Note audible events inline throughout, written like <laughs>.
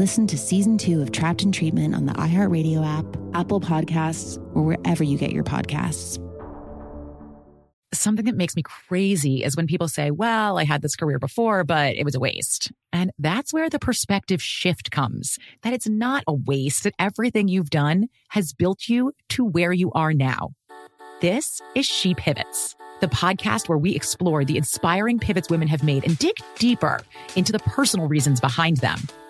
Listen to season two of Trapped in Treatment on the iHeartRadio app, Apple Podcasts, or wherever you get your podcasts. Something that makes me crazy is when people say, Well, I had this career before, but it was a waste. And that's where the perspective shift comes that it's not a waste, that everything you've done has built you to where you are now. This is She Pivots, the podcast where we explore the inspiring pivots women have made and dig deeper into the personal reasons behind them.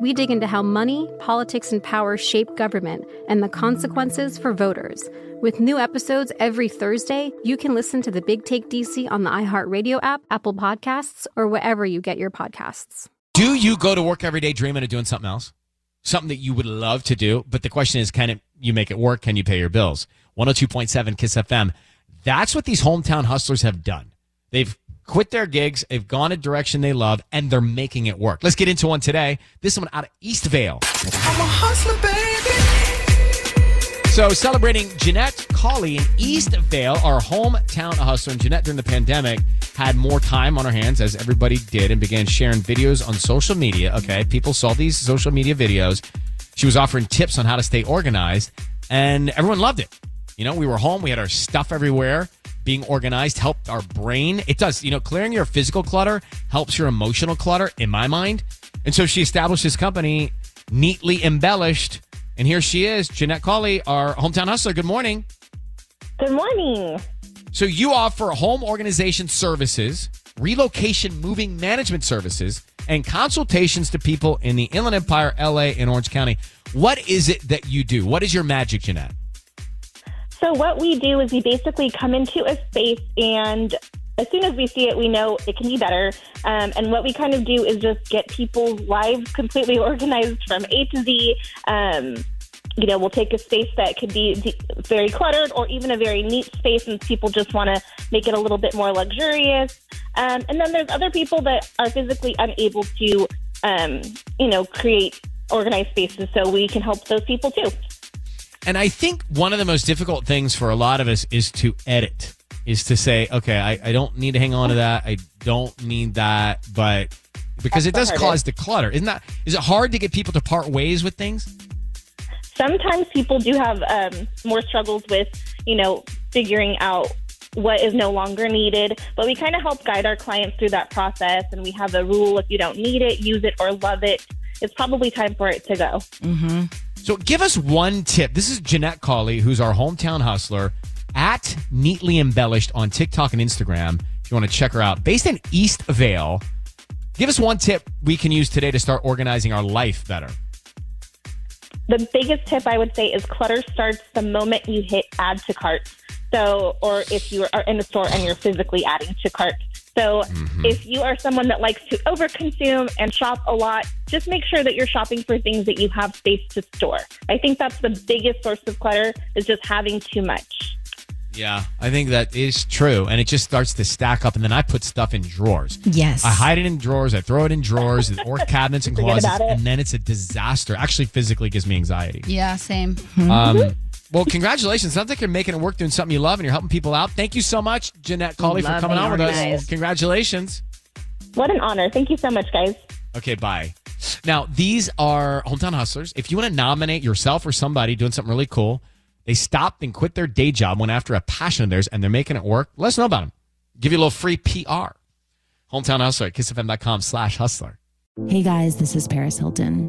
we dig into how money, politics, and power shape government and the consequences for voters. With new episodes every Thursday, you can listen to the Big Take DC on the iHeartRadio app, Apple Podcasts, or wherever you get your podcasts. Do you go to work every day dreaming of doing something else? Something that you would love to do, but the question is, can it, you make it work? Can you pay your bills? 102.7 KISS FM. That's what these hometown hustlers have done. They've quit their gigs. They've gone a direction they love, and they're making it work. Let's get into one today. This one out of Eastvale. I'm a hustler, baby. So, celebrating Jeanette Colley in Eastvale, our hometown hustler. And Jeanette, during the pandemic, had more time on her hands, as everybody did, and began sharing videos on social media. Okay, people saw these social media videos. She was offering tips on how to stay organized, and everyone loved it. You know, we were home, we had our stuff everywhere being organized helped our brain. It does, you know, clearing your physical clutter helps your emotional clutter in my mind. And so she established this company, neatly embellished. And here she is, Jeanette Colley, our hometown hustler. Good morning. Good morning. So you offer home organization services, relocation moving management services, and consultations to people in the Inland Empire, LA, and Orange County. What is it that you do? What is your magic, Jeanette? So what we do is we basically come into a space and as soon as we see it, we know it can be better. Um, and what we kind of do is just get people's lives completely <laughs> organized from A to Z. Um, you know, we'll take a space that could be very cluttered or even a very neat space, and people just want to make it a little bit more luxurious. Um, and then there's other people that are physically unable to, um, you know, create organized spaces, so we can help those people too. And I think one of the most difficult things for a lot of us is to edit, is to say, okay, I, I don't need to hang on to that. I don't need that, but because That's it does cause the clutter. Isn't that, is it hard to get people to part ways with things? Sometimes people do have um, more struggles with, you know, figuring out what is no longer needed. But we kind of help guide our clients through that process. And we have a rule if you don't need it, use it or love it, it's probably time for it to go. Mm-hmm. So give us one tip. This is Jeanette Colley, who's our hometown hustler at Neatly Embellished on TikTok and Instagram. If you want to check her out, based in Eastvale. Give us one tip we can use today to start organizing our life better. The biggest tip I would say is clutter starts the moment you hit add to cart. So, or if you are in the store and you're physically adding to cart. So mm-hmm. if you are someone that likes to overconsume and shop a lot, just make sure that you're shopping for things that you have space to store. I think that's the biggest source of clutter is just having too much. Yeah, I think that is true. And it just starts to stack up. And then I put stuff in drawers. Yes. I hide it in drawers. I throw it in drawers <laughs> or cabinets and closets. And then it's a disaster. Actually, physically gives me anxiety. Yeah, same. Um, Well, congratulations. Sounds like you're making it work doing something you love and you're helping people out. Thank you so much, Jeanette Colley, for coming on with us. organized. Congratulations. What an honor. Thank you so much, guys. Okay, bye. Now, these are hometown hustlers. If you want to nominate yourself or somebody doing something really cool, they stopped and quit their day job, went after a passion of theirs, and they're making it work. Let us know about them. Give you a little free PR. Hometown hustler at kissfm.com slash hustler. Hey guys, this is Paris Hilton.